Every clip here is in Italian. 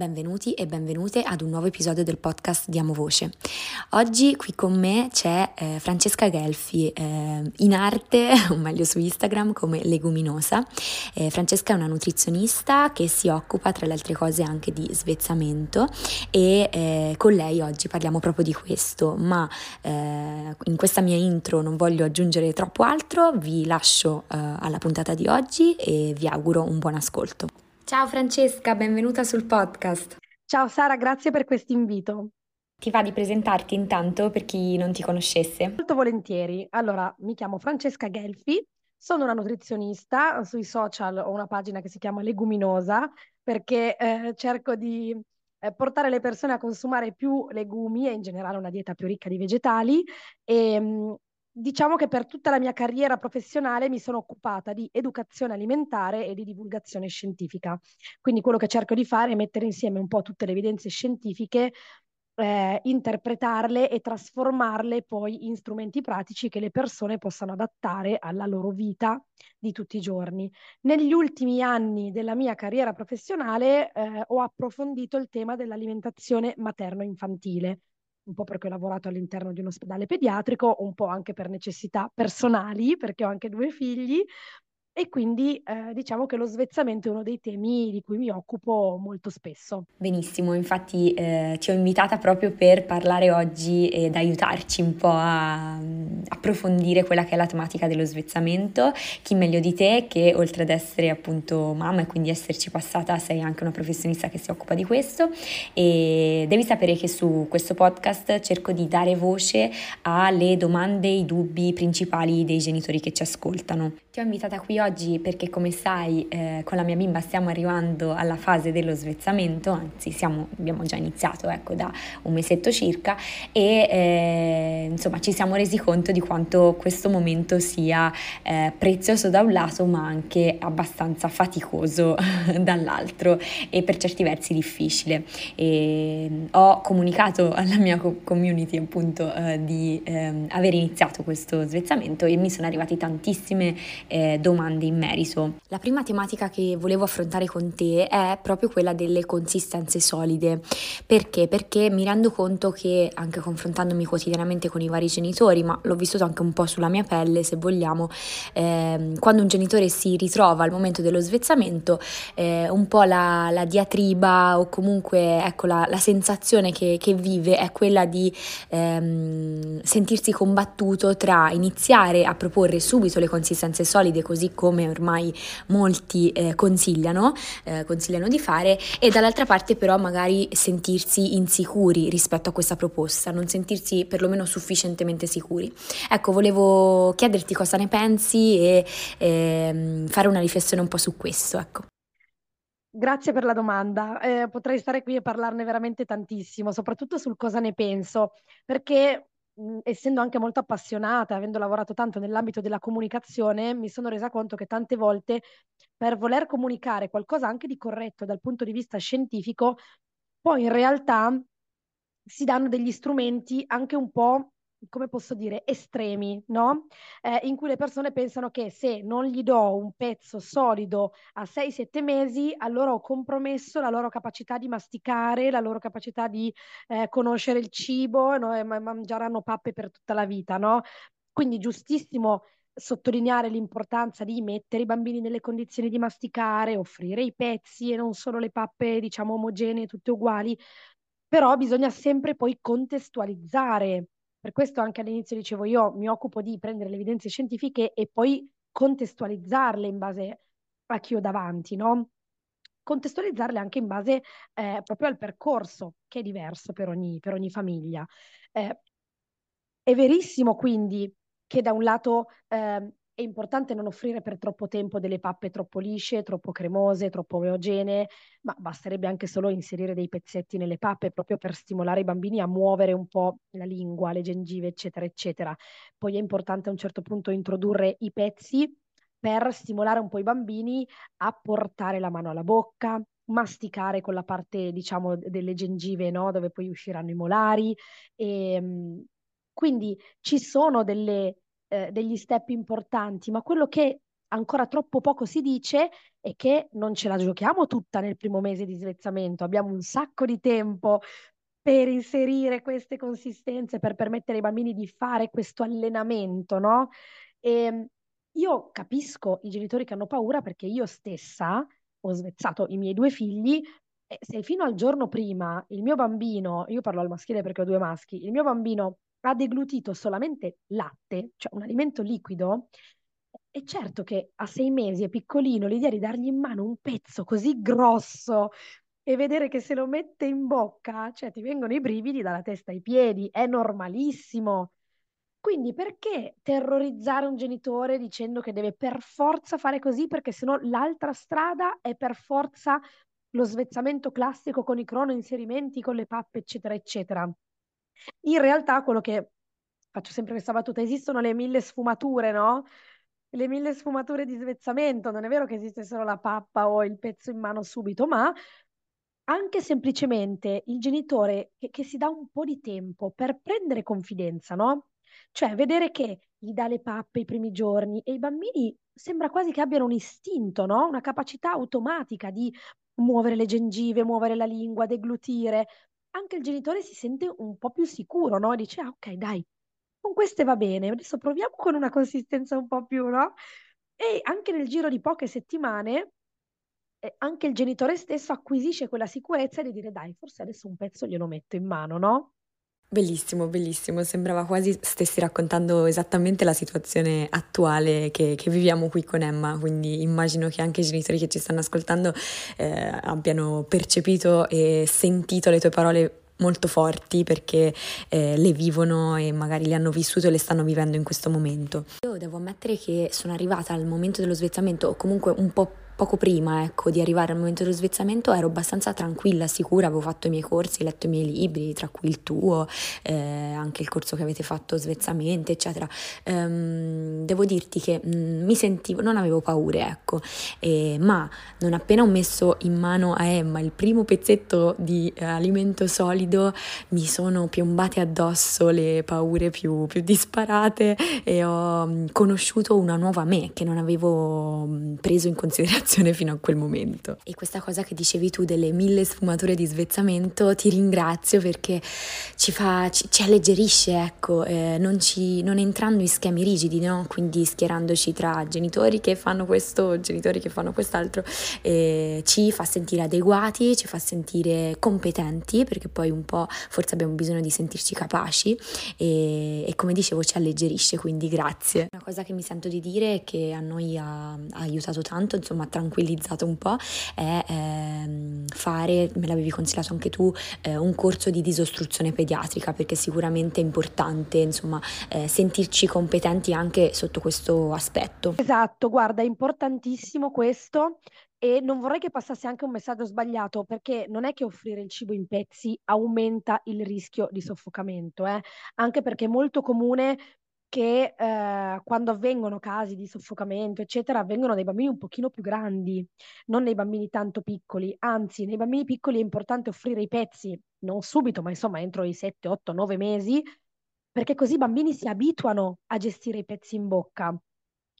Benvenuti e benvenute ad un nuovo episodio del podcast Diamo Voce. Oggi qui con me c'è eh, Francesca Gelfi, eh, in arte, o meglio su Instagram, come Leguminosa. Eh, Francesca è una nutrizionista che si occupa tra le altre cose anche di svezzamento e eh, con lei oggi parliamo proprio di questo, ma eh, in questa mia intro non voglio aggiungere troppo altro, vi lascio eh, alla puntata di oggi e vi auguro un buon ascolto. Ciao Francesca, benvenuta sul podcast. Ciao Sara, grazie per questo invito. Ti va di presentarti intanto per chi non ti conoscesse? Molto volentieri. Allora, mi chiamo Francesca Gelfi, sono una nutrizionista, sui social ho una pagina che si chiama Leguminosa perché eh, cerco di eh, portare le persone a consumare più legumi e in generale una dieta più ricca di vegetali e mh, mm, diciamo che per tutta la mia carriera professionale mi sono occupata di educazione alimentare e di divulgazione scientifica. Quindi quello che cerco di fare è mettere insieme un po' tutte le evidenze scientifiche, eh, interpretarle e trasformarle poi in strumenti pratici che le persone possano adattare alla loro vita di tutti i giorni. Negli ultimi anni della mia carriera professionale eh, ho approfondito il tema dell'alimentazione materno-infantile un po' perché ho lavorato all'interno di un ospedale pediatrico, un po' anche per necessità personali, perché ho anche due figli, e quindi eh, diciamo che lo svezzamento è uno dei temi di cui mi occupo molto spesso. Benissimo, infatti eh, ti ho invitata proprio per parlare oggi ed aiutarci un po' a, a approfondire quella che è la tematica dello svezzamento. Chi meglio di te che oltre ad essere appunto mamma e quindi esserci passata sei anche una professionista che si occupa di questo e devi sapere che su questo podcast cerco di dare voce alle domande, i dubbi principali dei genitori che ci ascoltano. Ti ho invitata qui oggi perché come sai eh, con la mia bimba stiamo arrivando alla fase dello svezzamento, anzi siamo, abbiamo già iniziato ecco, da un mesetto circa e eh, insomma ci siamo resi conto di quanto questo momento sia eh, prezioso da un lato ma anche abbastanza faticoso dall'altro e per certi versi difficile. E, ho comunicato alla mia community appunto eh, di ehm, aver iniziato questo svezzamento e mi sono arrivati tantissime eh, domande in merito. La prima tematica che volevo affrontare con te è proprio quella delle consistenze solide. Perché? Perché mi rendo conto che anche confrontandomi quotidianamente con i vari genitori, ma l'ho vissuto anche un po' sulla mia pelle, se vogliamo, eh, quando un genitore si ritrova al momento dello svezzamento, eh, un po' la, la, diatriba o comunque ecco, la, la sensazione che, che, vive è quella di ehm, sentirsi combattuto tra iniziare a proporre subito le consistenze solide, così come ormai molti eh, consigliano, eh, consigliano di fare, e dall'altra parte però magari sentirsi insicuri rispetto a questa proposta, non sentirsi perlomeno sufficientemente sicuri. Ecco, volevo chiederti cosa ne pensi e eh, fare una riflessione un po' su questo, ecco. Grazie per la domanda. Eh, potrei stare qui e parlarne veramente tantissimo, soprattutto sul cosa ne penso, perché essendo anche molto appassionata, avendo lavorato tanto nell'ambito della comunicazione, mi sono resa conto che tante volte per voler comunicare qualcosa anche di corretto dal punto di vista scientifico, poi in realtà si danno degli strumenti anche un po' come posso dire, estremi, no? Eh, in cui le persone pensano che se non gli do un pezzo solido a 6-7 mesi, allora ho compromesso la loro capacità di masticare, la loro capacità di eh, conoscere il cibo, no? e mangeranno pappe per tutta la vita, no? Quindi giustissimo sottolineare l'importanza di mettere i bambini nelle condizioni di masticare, offrire i pezzi e non solo le pappe, diciamo, omogenee, tutte uguali, però bisogna sempre poi contestualizzare per questo anche all'inizio dicevo io mi occupo di prendere le evidenze scientifiche e poi contestualizzarle in base a chi ho davanti, no? Contestualizzarle anche in base eh, proprio al percorso che è diverso per ogni, per ogni famiglia. Eh, è verissimo quindi che da un lato eh, è importante non offrire per troppo tempo delle pappe troppo lisce, troppo cremose, troppo omogenee, ma basterebbe anche solo inserire dei pezzetti nelle pappe proprio per stimolare i bambini a muovere un po' la lingua, le gengive, eccetera, eccetera. Poi è importante a un certo punto introdurre i pezzi per stimolare un po' i bambini a portare la mano alla bocca, masticare con la parte, diciamo, delle gengive, no? dove poi usciranno i molari. E, ehm, quindi ci sono delle eh, degli step importanti, ma quello che ancora troppo poco si dice è che non ce la giochiamo tutta nel primo mese di svezzamento, abbiamo un sacco di tempo per inserire queste consistenze, per permettere ai bambini di fare questo allenamento, no? E ehm, io capisco i genitori che hanno paura perché io stessa ho svezzato i miei due figli e se fino al giorno prima il mio bambino, io parlo al maschile perché ho due maschi, il mio bambino ha deglutito solamente latte, cioè un alimento liquido, è certo che a sei mesi è piccolino, l'idea di dargli in mano un pezzo così grosso e vedere che se lo mette in bocca, cioè ti vengono i brividi dalla testa ai piedi, è normalissimo. Quindi perché terrorizzare un genitore dicendo che deve per forza fare così perché sennò l'altra strada è per forza lo svezzamento classico con i crono inserimenti, con le pappe, eccetera, eccetera. In realtà quello che faccio sempre questa battuta, esistono le mille sfumature, no? Le mille sfumature di svezzamento, non è vero che esiste solo la pappa o il pezzo in mano subito, ma anche semplicemente il genitore che, che si dà un po' di tempo per prendere confidenza, no? Cioè, vedere che gli dà le pappe i primi giorni e i bambini sembra quasi che abbiano un istinto, no? Una capacità automatica di muovere le gengive, muovere la lingua, deglutire. Anche il genitore si sente un po' più sicuro, no? Dice, ah, ok, dai, con queste va bene, adesso proviamo con una consistenza un po' più, no? E anche nel giro di poche settimane, eh, anche il genitore stesso acquisisce quella sicurezza di dire, dai, forse adesso un pezzo glielo metto in mano, no? Bellissimo, bellissimo, sembrava quasi stessi raccontando esattamente la situazione attuale che, che, viviamo qui con Emma, quindi immagino che anche i genitori che ci stanno ascoltando eh, abbiano percepito e sentito le tue parole molto forti perché eh, le vivono e magari le hanno vissute o le stanno vivendo in questo momento. Io devo ammettere che sono arrivata al momento dello svezzamento o comunque un po' poco prima ecco, di arrivare al momento dello svezzamento ero abbastanza tranquilla, sicura, avevo fatto i miei corsi, letto i miei libri, tra cui il tuo, eh, anche il corso che avete fatto svezzamento, eccetera. Ehm, devo dirti che mh, mm, mi sentivo, non avevo paure, ecco, eh, ma non appena ho messo in mano a Emma il primo pezzetto di eh, alimento solido, mi sono piombate addosso le paure più, più disparate e ho mm, conosciuto una nuova me che non avevo mm, preso in considerazione situazione fino a quel momento. E questa cosa che dicevi tu delle mille sfumature di svezzamento, ti ringrazio perché ci, fa, ci, ci alleggerisce, ecco, eh, non, ci, non, entrando in schemi rigidi, no? quindi schierandoci tra genitori che fanno questo, genitori che fanno quest'altro, eh, ci fa sentire adeguati, ci fa sentire competenti, perché poi un po' forse abbiamo bisogno di sentirci capaci e, e come dicevo ci alleggerisce, quindi grazie. Una cosa che mi sento di dire è che a noi ha, ha aiutato tanto, insomma, tra tranquillizzato un po' è ehm, fare, me l'avevi consigliato anche tu, eh, un corso di disostruzione pediatrica perché sicuramente è importante insomma eh, sentirci competenti anche sotto questo aspetto. Esatto, guarda, è importantissimo questo e non vorrei che passasse anche un messaggio sbagliato, perché non è che offrire il cibo in pezzi aumenta il rischio di soffocamento, eh? anche perché è molto comune che eh, quando avvengono casi di soffocamento, eccetera, avvengono nei bambini un pochino più grandi, non nei bambini tanto piccoli. Anzi, nei bambini piccoli è importante offrire i pezzi, non subito, ma insomma entro i 7, 8, 9 mesi, perché così i bambini si abituano a gestire i pezzi in bocca.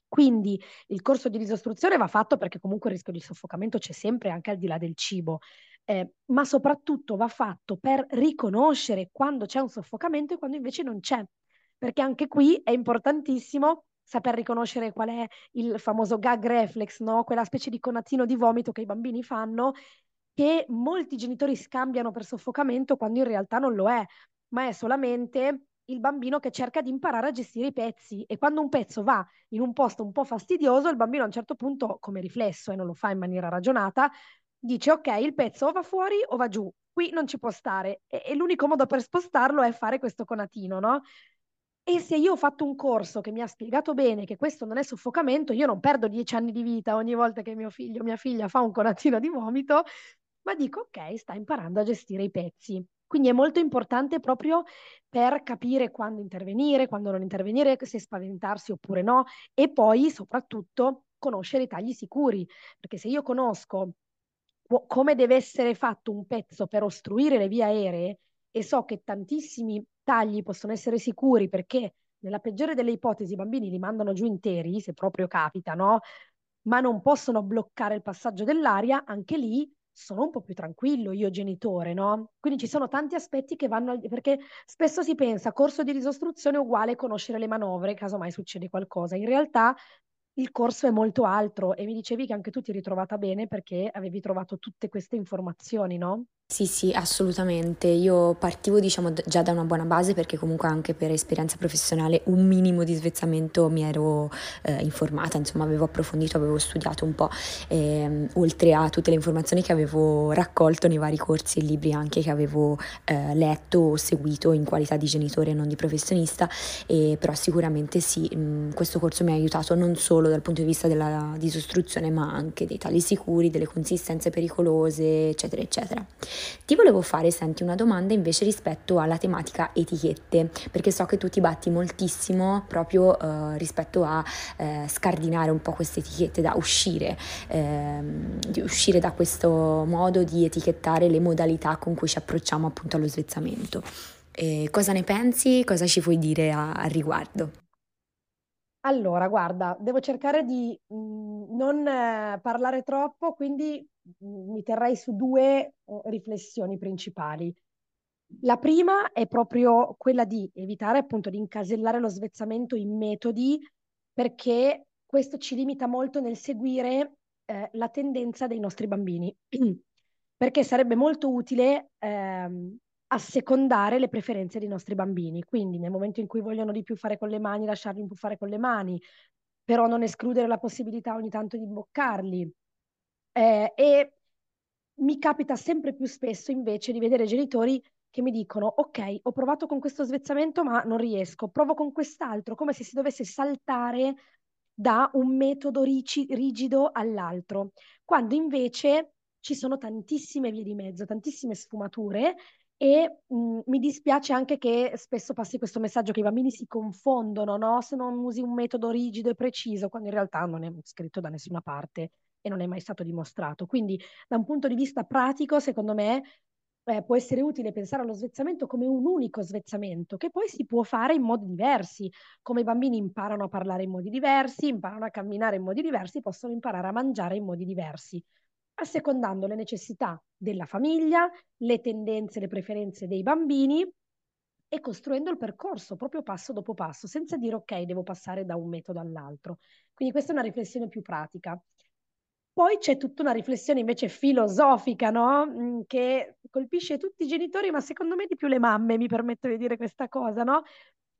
Quindi il corso di disostruzione va fatto perché comunque il rischio di soffocamento c'è sempre anche al di là del cibo, eh, ma soprattutto va fatto per riconoscere quando c'è un soffocamento e quando invece non c'è perché anche qui è importantissimo saper riconoscere qual è il famoso gag reflex, no? quella specie di conazzino di vomito che i bambini fanno, che molti genitori scambiano per soffocamento quando in realtà non lo è, ma è solamente il bambino che cerca di imparare a gestire i pezzi e quando un pezzo va in un posto un po' fastidioso, il bambino a un certo punto, come riflesso e non lo fa in maniera ragionata, dice ok, il pezzo o va fuori o va giù, qui non ci può stare e, e l'unico modo per spostarlo è fare questo conatino, no? E se io ho fatto un corso che mi ha spiegato bene che questo non è soffocamento, io non perdo dieci anni di vita ogni volta che mio figlio o mia figlia fa un conattino di vomito, ma dico ok, sta imparando a gestire i pezzi. Quindi è molto importante proprio per capire quando intervenire, quando non intervenire, se spaventarsi oppure no, e poi soprattutto conoscere i tagli sicuri, perché se io conosco come deve essere fatto un pezzo per ostruire le vie aeree e so che tantissimi tagli possono essere sicuri perché nella peggiore delle ipotesi i bambini li mandano giù interi, se proprio capita, no? Ma non possono bloccare il passaggio dell'aria, anche lì sono un po' più tranquillo io genitore, no? Quindi ci sono tanti aspetti che vanno, perché spesso si pensa corso di risostruzione uguale conoscere le manovre, caso mai succede qualcosa. In realtà il corso è molto altro e mi dicevi che anche tu ti eri trovata bene perché avevi trovato tutte queste informazioni, no? Sì, sì, assolutamente. Io partivo, diciamo, già da una buona base perché comunque anche per esperienza professionale un minimo di svezzamento mi ero eh, informata, insomma, avevo approfondito, avevo studiato un po', eh, oltre a tutte le informazioni che avevo raccolto nei vari corsi e libri anche che avevo eh, letto o seguito in qualità di genitore e non di professionista, e, però sicuramente sì, mh, questo corso mi ha aiutato non solo dal punto di vista della disostruzione, ma anche dei tagli sicuri, delle consistenze pericolose, eccetera, eccetera. Ti volevo fare, senti, una domanda invece rispetto alla tematica etichette, perché so che tu ti batti moltissimo proprio eh, rispetto a eh, scardinare un po' queste etichette, da uscire, ehm, uscire da questo modo di etichettare le modalità con cui ci approcciamo appunto allo svezzamento. E cosa ne pensi? Cosa ci puoi dire a, a riguardo? Allora, guarda, devo cercare di mh, mm, non eh, parlare troppo, quindi mi terrei su due eh, riflessioni principali. La prima è proprio quella di evitare appunto di incasellare lo svezzamento in metodi, perché questo ci limita molto nel seguire eh, la tendenza dei nostri bambini, perché sarebbe molto utile ehm, assecondare le preferenze dei nostri bambini. Quindi nel momento in cui vogliono di più fare con le mani, lasciarli un po' fare con le mani, però non escludere la possibilità ogni tanto di imboccarli. Eh, e mi capita sempre più spesso invece di vedere genitori che mi dicono ok, ho provato con questo svezzamento ma non riesco, provo con quest'altro, come se si dovesse saltare da un metodo rigido all'altro, quando invece ci sono tantissime vie di mezzo, tantissime sfumature e mh, mm, mi dispiace anche che spesso passi questo messaggio che i bambini si confondono, no? Se non usi un metodo rigido e preciso, quando in realtà non è scritto da nessuna parte e non è mai stato dimostrato. Quindi, da un punto di vista pratico, secondo me, eh, può essere utile pensare allo svezzamento come un unico svezzamento, che poi si può fare in modi diversi. Come i bambini imparano a parlare in modi diversi, imparano a camminare in modi diversi, possono imparare a mangiare in modi diversi assecondando le necessità della famiglia, le tendenze, le preferenze dei bambini e costruendo il percorso proprio passo dopo passo, senza dire ok, devo passare da un metodo all'altro. Quindi questa è una riflessione più pratica. Poi c'è tutta una riflessione invece filosofica, no? Mm, che colpisce tutti i genitori, ma secondo me di più le mamme, mi permetto di dire questa cosa, no?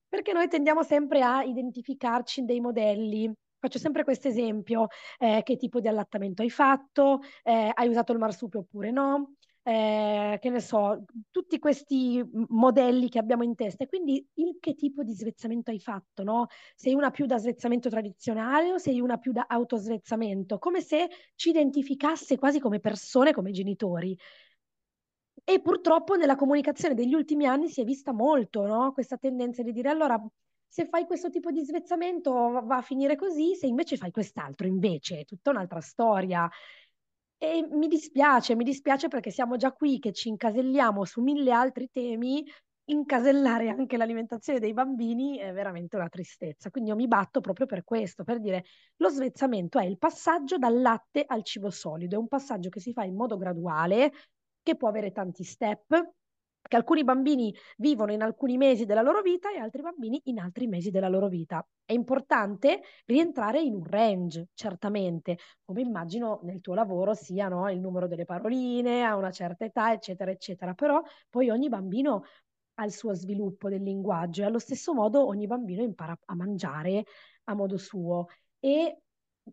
Perché noi tendiamo sempre a identificarci in dei modelli Faccio sempre questo esempio, eh, che tipo di allattamento hai fatto, eh, hai usato il marsupio oppure no, eh, che ne so, tutti questi modelli che abbiamo in testa e quindi il che tipo di svezzamento hai fatto, no? Sei una più da svezzamento tradizionale o sei una più da autosvezzamento? Come se ci identificasse quasi come persone, come genitori. E purtroppo nella comunicazione degli ultimi anni si è vista molto, no? Questa tendenza di dire allora se fai questo tipo di svezzamento va a finire così, se invece fai quest'altro, invece è tutta un'altra storia. E mi dispiace, mi dispiace perché siamo già qui che ci incaselliamo su mille altri temi, incasellare anche l'alimentazione dei bambini è veramente una tristezza. Quindi io mi batto proprio per questo, per dire lo svezzamento è il passaggio dal latte al cibo solido, è un passaggio che si fa in modo graduale, che può avere tanti step, che alcuni bambini vivono in alcuni mesi della loro vita e altri bambini in altri mesi della loro vita. È importante rientrare in un range, certamente, come immagino nel tuo lavoro sia no, il numero delle paroline a una certa età, eccetera, eccetera. Però poi ogni bambino ha il suo sviluppo del linguaggio e allo stesso modo ogni bambino impara a mangiare a modo suo. E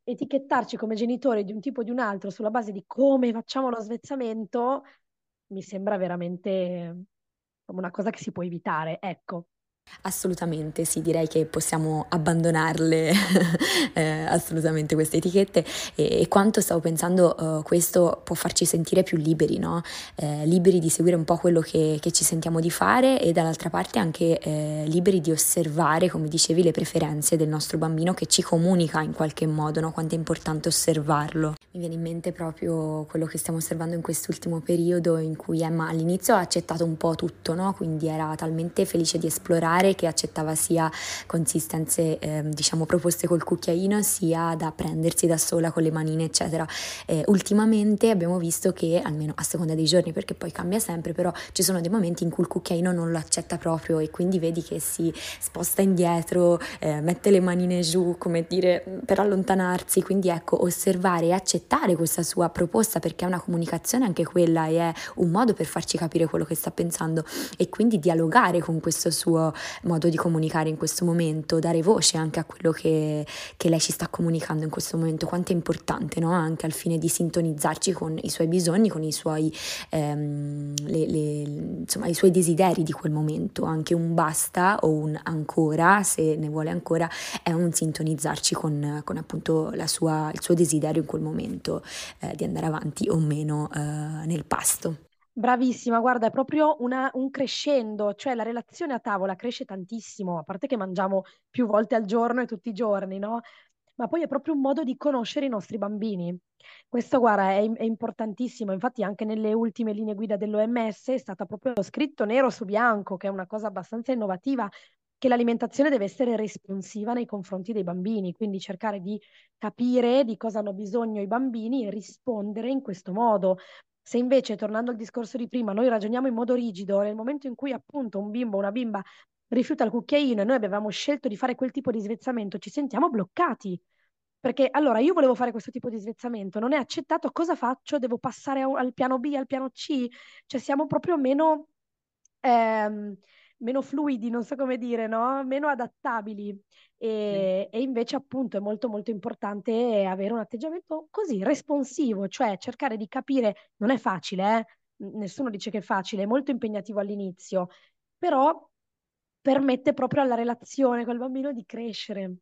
etichettarci come genitori di un tipo o di un altro sulla base di come facciamo lo svezzamento mi sembra veramente come una cosa che si può evitare, ecco. Assolutamente, sì, direi che possiamo abbandonarle eh, assolutamente queste etichette e, e quanto stavo pensando uh, questo può farci sentire più liberi, no? eh, liberi di seguire un po' quello che, che, ci sentiamo di fare e dall'altra parte anche eh, liberi di osservare, come dicevi, le preferenze del nostro bambino che ci comunica in qualche modo, no? quanto è importante osservarlo. Mi viene in mente proprio quello che stiamo osservando in quest'ultimo periodo in cui Emma all'inizio ha accettato un po' tutto, no? quindi era talmente felice di esplorare mangiare che accettava sia consistenze eh, diciamo proposte col cucchiaino sia da prendersi da sola con le manine eccetera. Eh, ultimamente abbiamo visto che almeno a seconda dei giorni perché poi cambia sempre però ci sono dei momenti in cui il cucchiaino non lo accetta proprio e quindi vedi che si sposta indietro, eh, mette le manine giù come dire per allontanarsi quindi ecco osservare e accettare questa sua proposta perché è una comunicazione anche quella e è un modo per farci capire quello che sta pensando e quindi dialogare con questo suo modo di comunicare in questo momento, dare voce anche a quello che, che lei ci sta comunicando in questo momento, quanto è importante no? anche al fine di sintonizzarci con i suoi bisogni, con i suoi, ehm, le, le, insomma, i suoi desideri di quel momento, anche un basta o un ancora, se ne vuole ancora, è un sintonizzarci con, con appunto sua, il suo desiderio in quel momento eh, di andare avanti o meno eh, nel pasto. Bravissima, guarda, è proprio una, un crescendo, cioè la relazione a tavola cresce tantissimo, a parte che mangiamo più volte al giorno e tutti i giorni, no? Ma poi è proprio un modo di conoscere i nostri bambini. Questo, guarda, è, è importantissimo. Infatti, anche nelle ultime linee guida dell'OMS è stato proprio scritto nero su bianco, che è una cosa abbastanza innovativa, che l'alimentazione deve essere responsiva nei confronti dei bambini, quindi cercare di capire di cosa hanno bisogno i bambini e rispondere in questo modo. Se invece, tornando al discorso di prima, noi ragioniamo in modo rigido, nel momento in cui appunto un bimbo o una bimba rifiuta il cucchiaino e noi avevamo scelto di fare quel tipo di svezzamento, ci sentiamo bloccati. Perché allora io volevo fare questo tipo di svezzamento, non è accettato, cosa faccio? Devo passare al piano B, al piano C? Cioè siamo proprio meno, ehm, meno fluidi, non so come dire, no? Meno adattabili. E, e, invece appunto è molto molto importante avere un atteggiamento così responsivo, cioè cercare di capire, non è facile, eh? nessuno dice che è facile, è molto impegnativo all'inizio, però permette proprio alla relazione col bambino di crescere.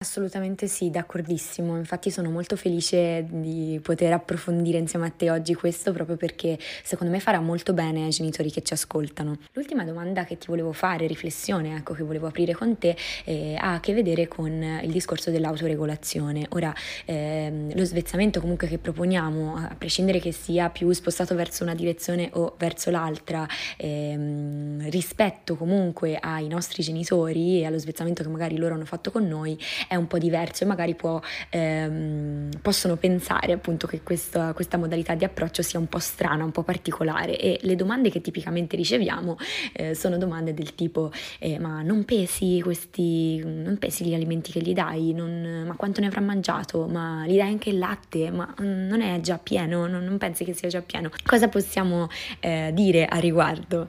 Assolutamente sì, d'accordissimo. Infatti sono molto felice di poter approfondire insieme a te oggi questo proprio perché secondo me farà molto bene ai genitori che ci ascoltano. L'ultima domanda che ti volevo fare, riflessione, ecco, che volevo aprire con te, eh, ha a che vedere con il discorso dell'autoregolazione. Ora, ehm, lo svezzamento comunque che proponiamo, a prescindere che sia più spostato verso una direzione o verso l'altra, ehm, rispetto comunque ai nostri genitori e allo svezzamento che magari loro hanno fatto con noi, è un po' diverso e magari può, ehm, possono pensare appunto che questa, questa, modalità di approccio sia un po' strana, un po' particolare. E le domande che tipicamente riceviamo eh, sono domande del tipo eh, ma non pesi questi, non pesi gli alimenti che gli dai, non, ma quanto ne avrà mangiato, ma gli dai anche il latte, ma non è già pieno, non, non pensi che sia già pieno? Cosa possiamo eh, dire a riguardo?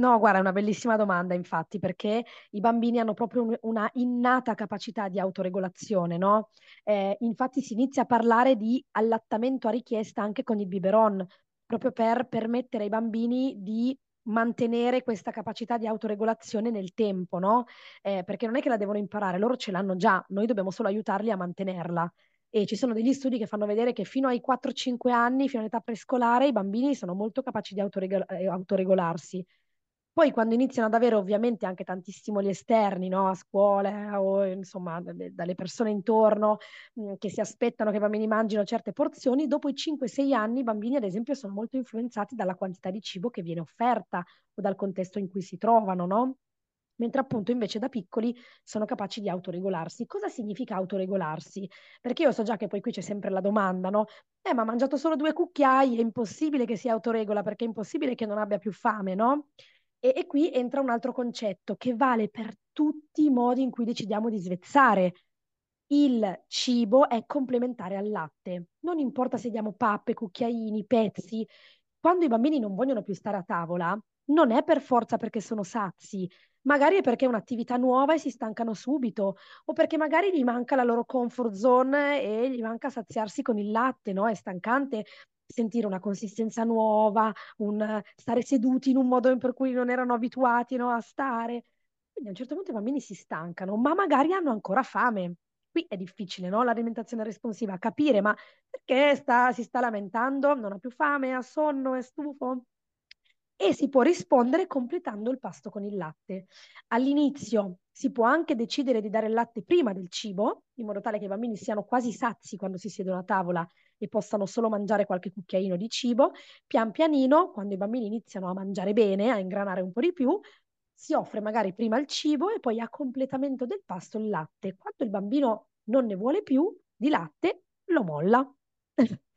No, guarda, è una bellissima domanda, infatti, perché i bambini hanno proprio un- una innata capacità di autoregolazione, no? Eh, infatti si inizia a parlare di allattamento a richiesta anche con il biberon, proprio per permettere ai bambini di mantenere questa capacità di autoregolazione nel tempo, no? Eh, perché non è che la devono imparare, loro ce l'hanno già, noi dobbiamo solo aiutarli a mantenerla. E ci sono degli studi che fanno vedere che fino ai 4-5 anni, fino all'età prescolare, i bambini sono molto capaci di autoregol- eh, autoregolarsi. Poi quando iniziano ad avere ovviamente anche tantissimo gli esterni, no? A scuola o insomma dalle, dalle persone intorno mh, che si aspettano che i bambini mangino certe porzioni, dopo i 5-6 anni i bambini ad esempio sono molto influenzati dalla quantità di cibo che viene offerta o dal contesto in cui si trovano, no? mentre appunto invece da piccoli sono capaci di autoregolarsi. Cosa significa autoregolarsi? Perché io so già che poi qui c'è sempre la domanda, no? Eh, ma ha mangiato solo due cucchiai, è impossibile che si autoregola perché è impossibile che non abbia più fame, no? E, e qui entra un altro concetto che vale per tutti i modi in cui decidiamo di svezzare. Il cibo è complementare al latte. Non importa se diamo pappe, cucchiaini, pezzi. Quando i bambini non vogliono più stare a tavola, non è per forza perché sono sazi, magari è perché è un'attività nuova e si stancano subito, o perché magari gli manca la loro comfort zone e gli manca saziarsi con il latte, no? È stancante sentire una consistenza nuova, un stare seduti in un modo per cui non erano abituati no, a stare. Quindi a un certo punto i bambini si stancano, ma magari hanno ancora fame. Qui è difficile, no? L'alimentazione responsiva, capire, ma perché sta, si sta lamentando? Non ha più fame, ha sonno, è stufo? E si può rispondere completando il pasto con il latte. All'inizio si può anche decidere di dare il latte prima del cibo, in modo tale che i bambini siano quasi sazi quando si siedono a tavola e possano solo mangiare qualche cucchiaino di cibo. Pian pianino, quando i bambini iniziano a mangiare bene, a ingranare un po' di più, si offre magari prima il cibo e poi a completamento del pasto il latte. Quando il bambino non ne vuole più di latte, lo molla.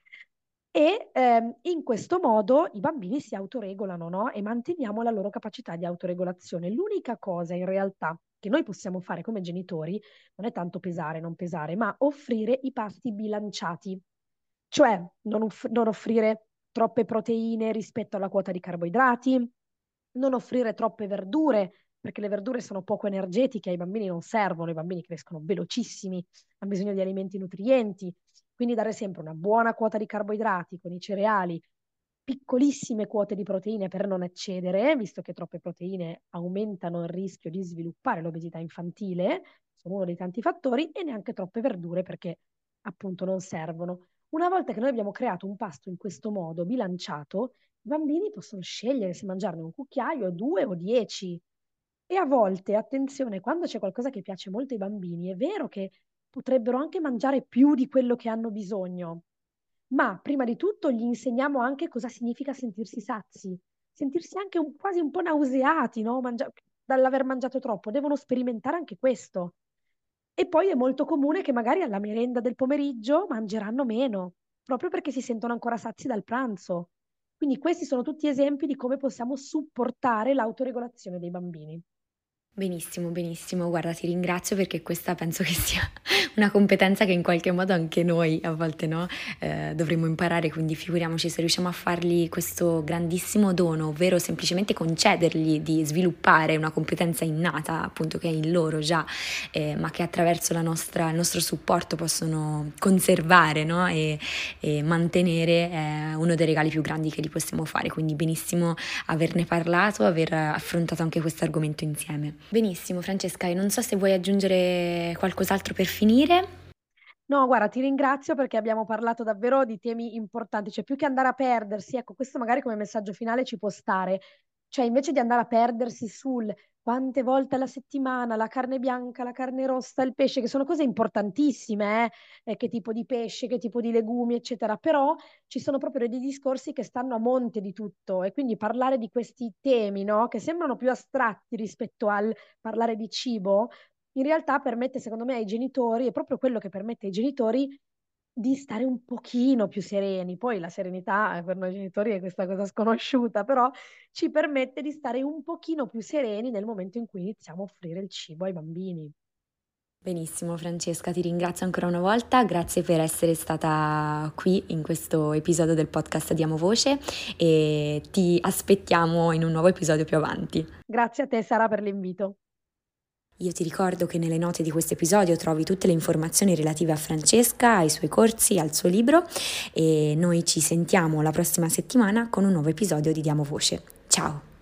e ehm, in questo modo i bambini si autoregolano no? e manteniamo la loro capacità di autoregolazione. L'unica cosa in realtà che noi possiamo fare come genitori non è tanto pesare, non pesare, ma offrire i pasti bilanciati, cioè non, off- non offrire troppe proteine rispetto alla quota di carboidrati, non offrire troppe verdure, perché le verdure sono poco energetiche, ai bambini non servono, i bambini crescono velocissimi, hanno bisogno di alimenti nutrienti, quindi dare sempre una buona quota di carboidrati con i cereali, piccolissime quote di proteine per non eccedere, visto che troppe proteine aumentano il rischio di sviluppare l'obesità infantile, sono uno dei tanti fattori, e neanche troppe verdure perché appunto non servono. Una volta che noi abbiamo creato un pasto in questo modo bilanciato, i bambini possono scegliere se mangiarne un cucchiaio, due o dieci. E a volte, attenzione, quando c'è qualcosa che piace molto ai bambini, è vero che potrebbero anche mangiare più di quello che hanno bisogno, ma prima di tutto gli insegniamo anche cosa significa sentirsi sazi, sentirsi anche un, quasi un po' nauseati, no? Mangia- dall'aver mangiato troppo, devono sperimentare anche questo. E poi è molto comune che magari alla merenda del pomeriggio mangeranno meno, proprio perché si sentono ancora sazi dal pranzo. Quindi questi sono tutti esempi di come possiamo supportare l'autoregolazione dei bambini. Benissimo, benissimo. Guarda, ti ringrazio perché questa penso che sia una competenza che in qualche modo anche noi a volte no, eh, dovremmo imparare, quindi figuriamoci se riusciamo a fargli questo grandissimo dono, ovvero semplicemente concedergli di sviluppare una competenza innata, appunto che è in loro già, eh, ma che attraverso nostra, il nostro supporto possono conservare no, e, e, mantenere, è uno dei regali più grandi che gli possiamo fare. Quindi benissimo averne parlato, aver affrontato anche questo argomento insieme. Benissimo Francesca, e non so se vuoi aggiungere qualcos'altro per finire. No, guarda, ti ringrazio perché abbiamo parlato davvero di temi importanti, cioè più che andare a perdersi, ecco, questo magari come messaggio finale ci può stare, cioè invece di andare a perdersi sul quante volte alla settimana, la carne bianca, la carne rossa, il pesce, che sono cose importantissime, eh? Eh, che tipo di pesce, che tipo di legumi, eccetera, però ci sono proprio dei discorsi che stanno a monte di tutto e quindi parlare di questi temi, no? che sembrano più astratti rispetto al parlare di cibo, in realtà permette, secondo me, ai genitori, è proprio quello che permette ai genitori di stare un pochino più sereni. Poi la serenità eh, per noi genitori è questa cosa sconosciuta, però ci permette di stare un pochino più sereni nel momento in cui iniziamo a offrire il cibo ai bambini. Benissimo Francesca, ti ringrazio ancora una volta, grazie per essere stata qui in questo episodio del podcast Diamo Voce e ti aspettiamo in un nuovo episodio più avanti. Grazie a te Sara per l'invito. Io ti ricordo che nelle note di questo episodio trovi tutte le informazioni relative a Francesca, ai suoi corsi, al suo libro e noi ci sentiamo la prossima settimana con un nuovo episodio di Diamo Voce. Ciao!